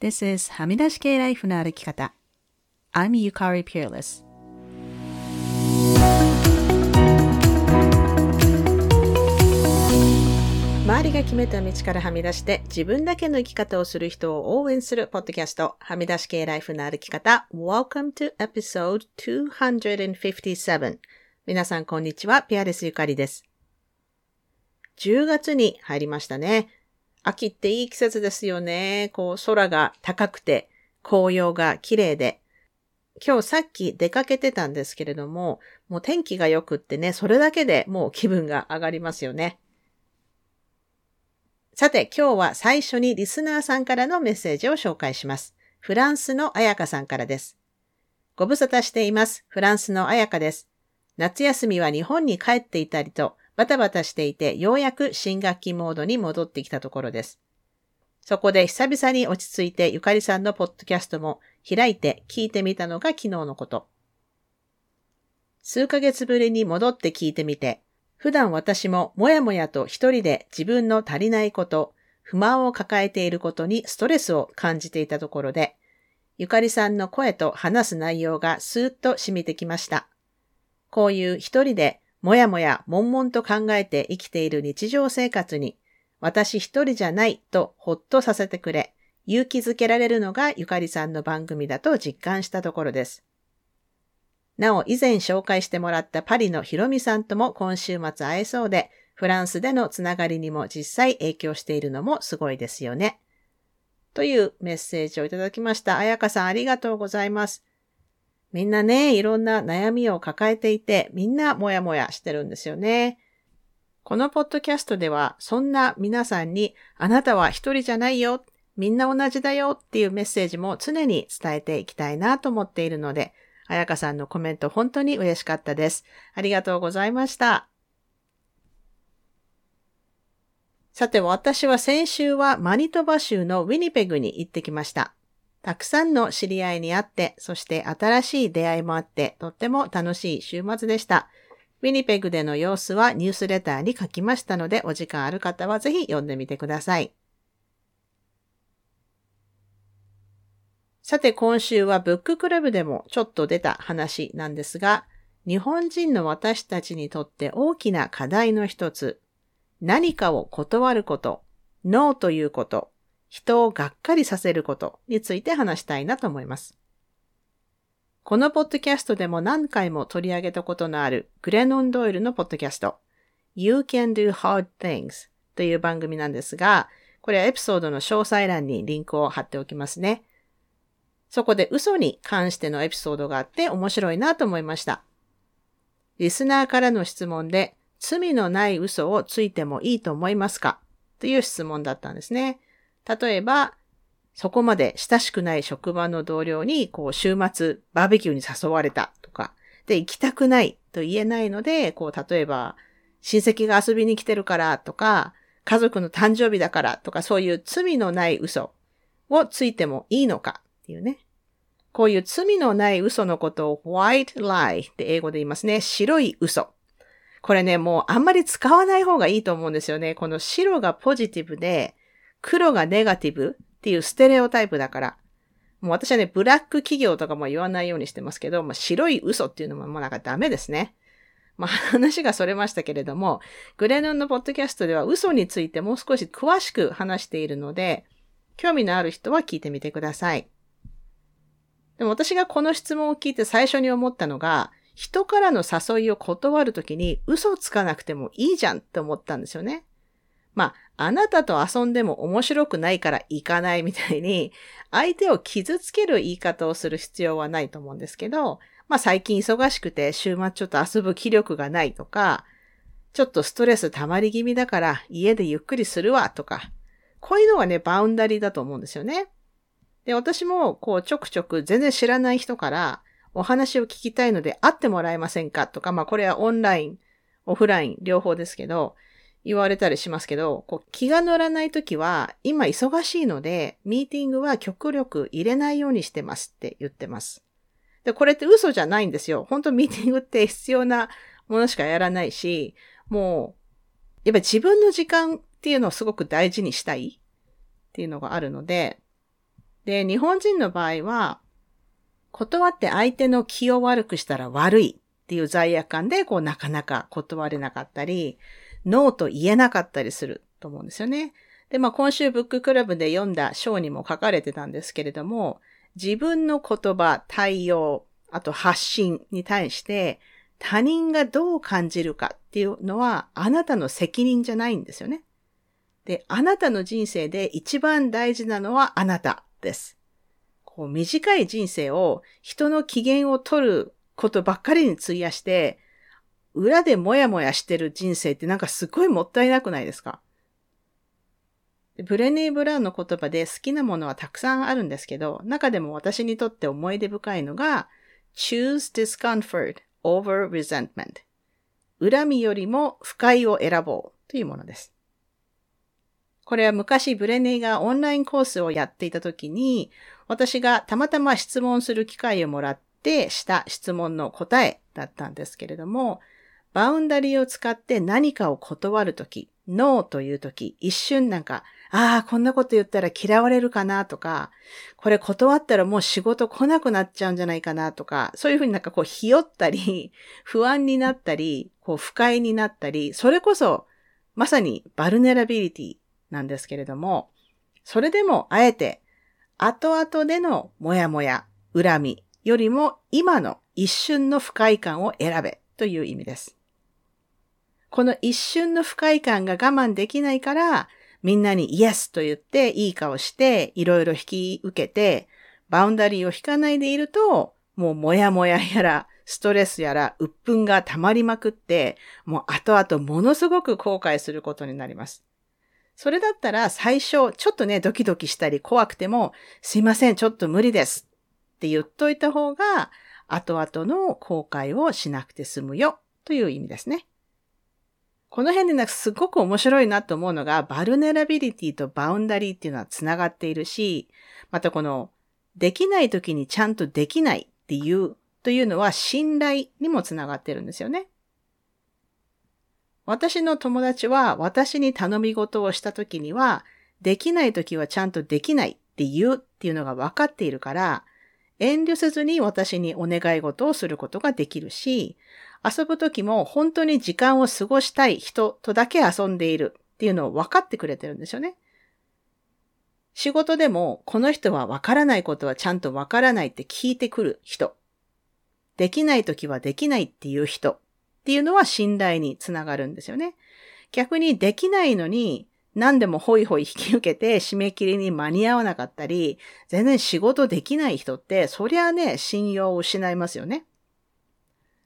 This is はみ出し系ライフの歩き方。I'm Yukari Peerless. 周りが決めた道からはみ出して自分だけの生き方をする人を応援するポッドキャスト、はみ出し系ライフの歩き方。Welcome to episode 257. 皆さんこんにちは、ピアレスゆかりです。10月に入りましたね。秋っていい季節ですよね。こう空が高くて紅葉が綺麗で。今日さっき出かけてたんですけれども、もう天気が良くってね、それだけでもう気分が上がりますよね。さて、今日は最初にリスナーさんからのメッセージを紹介します。フランスのあやかさんからです。ご無沙汰しています。フランスのあやかです。夏休みは日本に帰っていたりと、バタバタしていて、ようやく新学期モードに戻ってきたところです。そこで久々に落ち着いてゆかりさんのポッドキャストも開いて聞いてみたのが昨日のこと。数ヶ月ぶりに戻って聞いてみて、普段私ももやもやと一人で自分の足りないこと、不満を抱えていることにストレスを感じていたところで、ゆかりさんの声と話す内容がスーッと染みてきました。こういう一人でもやもや悶々と考えて生きている日常生活に、私一人じゃないとほっとさせてくれ、勇気づけられるのがゆかりさんの番組だと実感したところです。なお、以前紹介してもらったパリのひろみさんとも今週末会えそうで、フランスでのつながりにも実際影響しているのもすごいですよね。というメッセージをいただきました。あやかさんありがとうございます。みんなね、いろんな悩みを抱えていて、みんなもやもやしてるんですよね。このポッドキャストでは、そんな皆さんに、あなたは一人じゃないよ、みんな同じだよっていうメッセージも常に伝えていきたいなと思っているので、あやかさんのコメント本当に嬉しかったです。ありがとうございました。さて、私は先週はマニトバ州のウィニペグに行ってきました。たくさんの知り合いに会って、そして新しい出会いもあって、とっても楽しい週末でした。ウィニペグでの様子はニュースレターに書きましたので、お時間ある方はぜひ読んでみてください。さて今週はブッククラブでもちょっと出た話なんですが、日本人の私たちにとって大きな課題の一つ、何かを断ること、ノーということ、人をがっかりさせることについて話したいなと思います。このポッドキャストでも何回も取り上げたことのあるグレノン・ドイルのポッドキャスト You Can Do Hard Things という番組なんですが、これはエピソードの詳細欄にリンクを貼っておきますね。そこで嘘に関してのエピソードがあって面白いなと思いました。リスナーからの質問で罪のない嘘をついてもいいと思いますか？という質問だったんですね。例えば、そこまで親しくない職場の同僚に、こう、週末、バーベキューに誘われたとか、で、行きたくないと言えないので、こう、例えば、親戚が遊びに来てるからとか、家族の誕生日だからとか、そういう罪のない嘘をついてもいいのかっていうね。こういう罪のない嘘のことを white lie って英語で言いますね。白い嘘。これね、もうあんまり使わない方がいいと思うんですよね。この白がポジティブで、黒がネガティブっていうステレオタイプだから、もう私はね、ブラック企業とかも言わないようにしてますけど、まあ、白い嘘っていうのももうなんかダメですね。まあ、話がそれましたけれども、グレノンのポッドキャストでは嘘についてもう少し詳しく話しているので、興味のある人は聞いてみてください。でも私がこの質問を聞いて最初に思ったのが、人からの誘いを断るときに嘘つかなくてもいいじゃんって思ったんですよね。まあ、あなたと遊んでも面白くないから行かないみたいに、相手を傷つける言い方をする必要はないと思うんですけど、まあ最近忙しくて週末ちょっと遊ぶ気力がないとか、ちょっとストレス溜まり気味だから家でゆっくりするわとか、こういうのがね、バウンダリーだと思うんですよね。で、私もこうちょくちょく全然知らない人からお話を聞きたいので会ってもらえませんかとか、まあこれはオンライン、オフライン両方ですけど、言われたりしますけど、こう気が乗らないときは、今忙しいので、ミーティングは極力入れないようにしてますって言ってます。で、これって嘘じゃないんですよ。本当ミーティングって必要なものしかやらないし、もう、やっぱり自分の時間っていうのをすごく大事にしたいっていうのがあるので、で、日本人の場合は、断って相手の気を悪くしたら悪いっていう罪悪感で、こうなかなか断れなかったり、ノーと言えなかったりすると思うんですよね。で、まあ今週ブッククラブで読んだ章にも書かれてたんですけれども、自分の言葉、対応、あと発信に対して他人がどう感じるかっていうのはあなたの責任じゃないんですよね。で、あなたの人生で一番大事なのはあなたです。こう短い人生を人の機嫌を取ることばっかりに費やして、裏でもやもやしてる人生ってなんかすごいもったいなくないですか？ブレネー・ブラウンの言葉で好きなものはたくさんあるんですけど、中でも私にとって思い出深いのが、choose discomfort over resentment。恨みよりも不快を選ぼうというものです。これは昔ブレネーがオンラインコースをやっていた時に、私がたまたま質問する機会をもらってした質問の答えだったんですけれども、バウンダリーを使って何かを断るとき、ノーというとき、一瞬なんか、ああ、こんなこと言ったら嫌われるかなとか、これ断ったらもう仕事来なくなっちゃうんじゃないかなとか、そういうふうになんかこう、ひよったり、不安になったり、こう、不快になったり、それこそ、まさにバルネラビリティなんですけれども、それでもあえて、後々でのモヤモヤ、恨みよりも今の一瞬の不快感を選べという意味です。この一瞬の不快感が我慢できないから、みんなにイエスと言っていい顔していろいろ引き受けて、バウンダリーを引かないでいると、もうもやもややら、ストレスやら、鬱憤が溜まりまくって、もう後々ものすごく後悔することになります。それだったら最初、ちょっとね、ドキドキしたり怖くても、すいません、ちょっと無理ですって言っといた方が、後々の後悔をしなくて済むよという意味ですね。この辺でなんかすごく面白いなと思うのが、バルネラビリティとバウンダリーっていうのは繋がっているし、またこの、できない時にちゃんとできないっていうというのは信頼にも繋がってるんですよね。私の友達は私に頼み事をした時には、できない時はちゃんとできないって言うっていうのが分かっているから、遠慮せずに私にお願い事をすることができるし、遊ぶ時も本当に時間を過ごしたい人とだけ遊んでいるっていうのを分かってくれてるんですよね。仕事でも、この人は分からないことはちゃんと分からないって聞いてくる人。できない時はできないっていう人っていうのは信頼につながるんですよね。逆にできないのに何でもホイホイ引き受けて締め切りに間に合わなかったり、全然仕事できない人って、そりゃね、信用を失いますよね。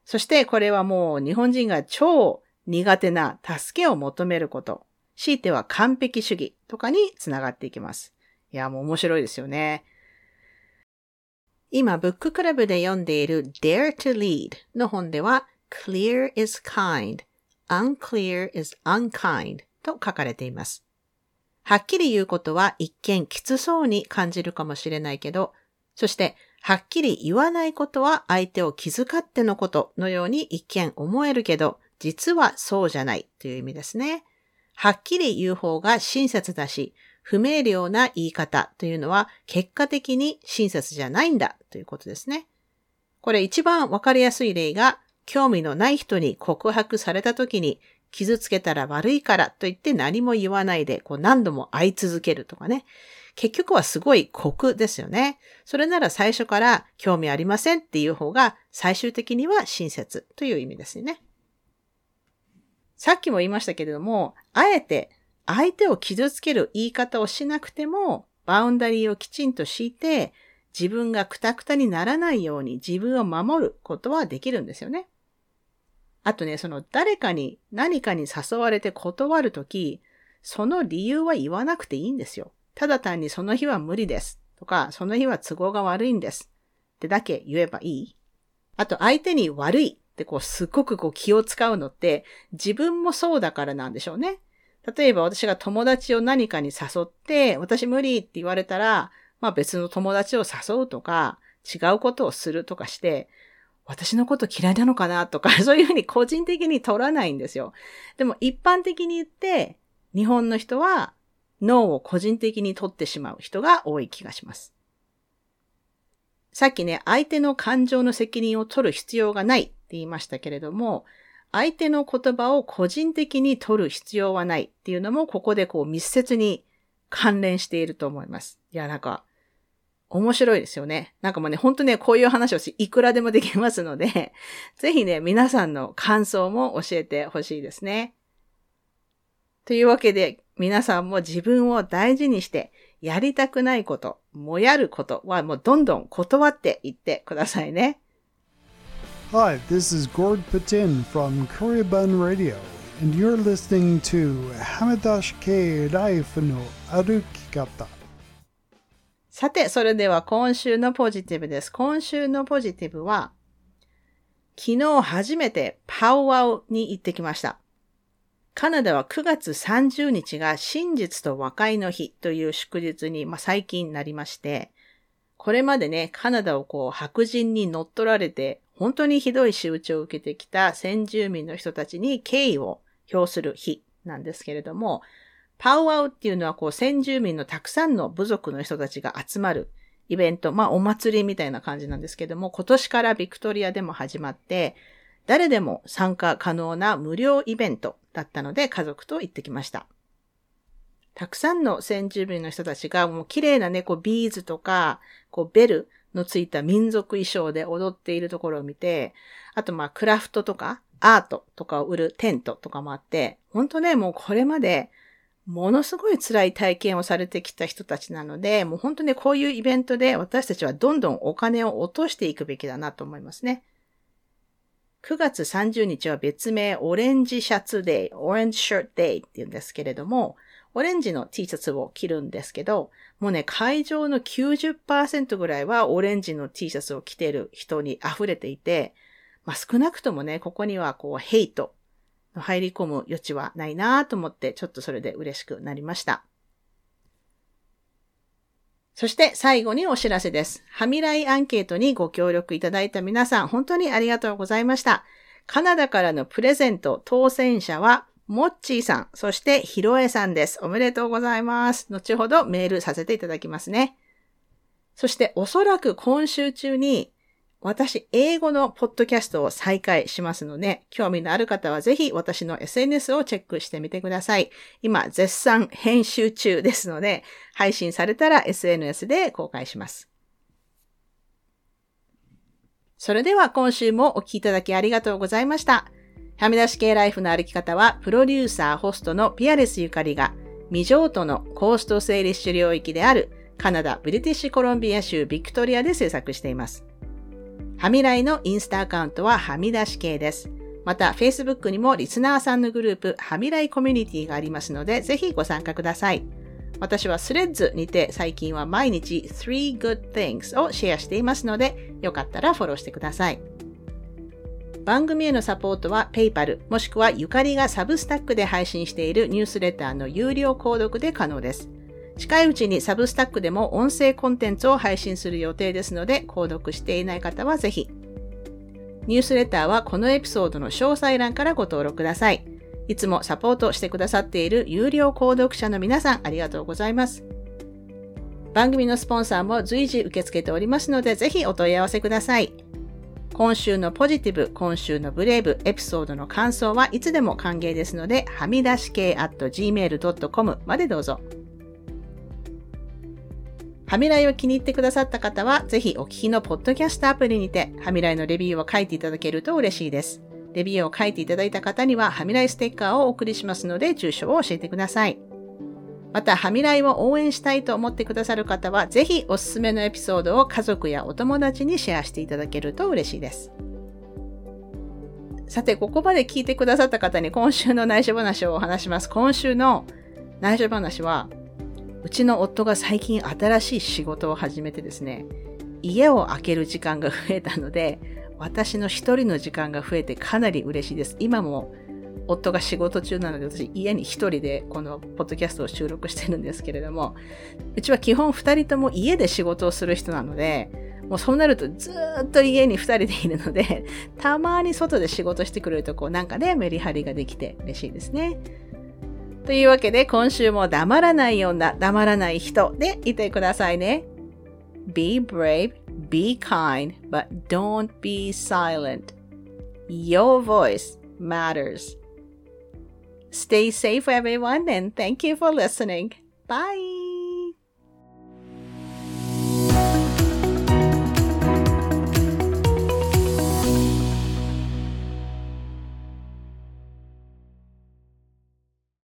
そしてこれはもう日本人が超苦手な助けを求めること、強いては完璧主義とかにつながっていきます。いや、もう面白いですよね。今、ブッククラブで読んでいる Dare to Lead の本では Clear is kind, unclear is unkind と書かれています。はっきり言うことは一見きつそうに感じるかもしれないけど、そしてはっきり言わないことは相手を気遣ってのことのように一見思えるけど、実はそうじゃないという意味ですね。はっきり言う方が親切だし、不明瞭な言い方というのは結果的に親切じゃないんだということですね。これ一番わかりやすい例が、興味のない人に告白された時に傷つけたら悪いからと言って何も言わないでこう何度も会い続けるとかね。結局はすごい酷ですよね。それなら最初から興味ありませんっていう方が最終的には親切という意味ですね。さっきも言いましたけれども、あえて相手を傷つける言い方をしなくても、バウンダリーをきちんと敷いて、自分がクタクタにならないように自分を守ることはできるんですよね。あとね、その誰かに何かに誘われて断るとき、その理由は言わなくていいんですよ。ただ単にその日は無理ですとか、その日は都合が悪いんですってだけ言えばいい。あと相手に悪いってこうすっごくこう気を使うのって自分もそうだからなんでしょうね。例えば私が友達を何かに誘って、私無理って言われたら、まあ別の友達を誘うとか、違うことをするとかして、私のこと嫌いなのかな？とか、そういうふうに個人的に取らないんですよ。でも一般的に言って、日本の人は脳を個人的に取ってしまう人が多い気がします。さっきね、相手の感情の責任を取る必要がないって言いましたけれども、相手の言葉を個人的に取る必要はないっていうのも、ここでこう密接に関連していると思います。いや、なんか、面白いですよね。なんかもうね、ほんとね、こういう話をし、いくらでもできますので、ぜひね、皆さんの感想も教えてほしいですね。というわけで、皆さんも自分を大事にして、やりたくないこと、もやることはもうどんどん断っていってくださいね。Hi, this is Gord Patin from Koreaban Radio, and you're listening to K Life no Arukikata. さて、それでは今週のポジティブです。今週のポジティブは、昨日初めてパウワウに行ってきました。カナダは9月30日が真実と和解の日という祝日に、まあ、最近なりまして、これまでね、カナダをこう白人に乗っ取られて、本当にひどい仕打ちを受けてきた先住民の人たちに敬意を表する日なんですけれども、パウアウっていうのはこう先住民のたくさんの部族の人たちが集まるイベント、まあお祭りみたいな感じなんですけども、今年からビクトリアでも始まって、誰でも参加可能な無料イベントだったので家族と行ってきました。たくさんの先住民の人たちがもう綺麗なね、こうビーズとか、こうベルのついた民族衣装で踊っているところを見て、あとまあクラフトとかアートとかを売るテントとかもあって、本当ね、もうこれまでものすごい辛い体験をされてきた人たちなので、もう本当ね、こういうイベントで私たちはどんどんお金を落としていくべきだなと思いますね。9月30日は別名オレンジシャツデイ、オレンジシャツデイって言うんですけれども、オレンジの T シャツを着るんですけど、もうね、会場の90%ぐらいはオレンジの T シャツを着てる人に溢れていて、まあ少なくともね、ここにはこうヘイトの入り込む余地はないなと思って、ちょっとそれで嬉しくなりました。そして最後にお知らせです。ハミライアンケートにご協力いただいた皆さん、本当にありがとうございました。カナダからのプレゼント当選者は、モッチーさん、そしてヒロエさんです。おめでとうございます。後ほどメールさせていただきますね。そしておそらく今週中に私、英語のポッドキャストを再開しますので、興味のある方はぜひ私の SNS をチェックしてみてください。今、絶賛編集中ですので、配信されたら SNS で公開します。それでは今週もお聴きいただきありがとうございました。はみ出し系ライフの歩き方は、プロデューサー、ホストのピアレスゆかりが、未譲渡のコースト整理主領域であるカナダ・ブリティッシュコロンビア州ビクトリアで制作しています。はみらいのインスタアカウントははみ出し系です。また、Facebook にもリスナーさんのグループ、はみらいコミュニティがありますので、ぜひご参加ください。私はスレッズにて最近は毎日3 good things をシェアしていますので、よかったらフォローしてください。番組へのサポートは PayPal もしくはゆかりがサブスタックで配信しているニュースレターの有料購読で可能です。近いうちにサブスタックでも音声コンテンツを配信する予定ですので、購読していない方はぜひ。ニュースレターはこのエピソードの詳細欄からご登録ください。いつもサポートしてくださっている有料購読者の皆さんありがとうございます。番組のスポンサーも随時受け付けておりますので、ぜひお問い合わせください。今週のポジティブ、今週のブレイブ、エピソードの感想はいつでも歓迎ですので、はみ出し系 at gmail.com までどうぞ。ハミライを気に入ってくださった方は、ぜひお聞きのポッドキャストアプリにて、ハミライのレビューを書いていただけると嬉しいです。レビューを書いていただいた方には、ハミライステッカーをお送りしますので、住所を教えてください。また、ハミライを応援したいと思ってくださる方は、ぜひおすすめのエピソードを家族やお友達にシェアしていただけると嬉しいです。さて、ここまで聞いてくださった方に今週の内緒話をお話します。今週の内緒話は、うちの夫が最近新しい仕事を始めてですね、家を空ける時間が増えたので、私の一人の時間が増えてかなり嬉しいです。今も夫が仕事中なので私家に一人でこのポッドキャストを収録してるんですけれども、うちは基本二人とも家で仕事をする人なので、もうそうなるとずっと家に二人でいるので、たまに外で仕事してくれるとこうなんかね、メリハリができて嬉しいですね。というわけで今週も黙らない女、黙らない人でいてくださいね。Be brave, be kind, but don't be silent. Your voice matters. Stay safe, everyone, and thank you for listening. Bye!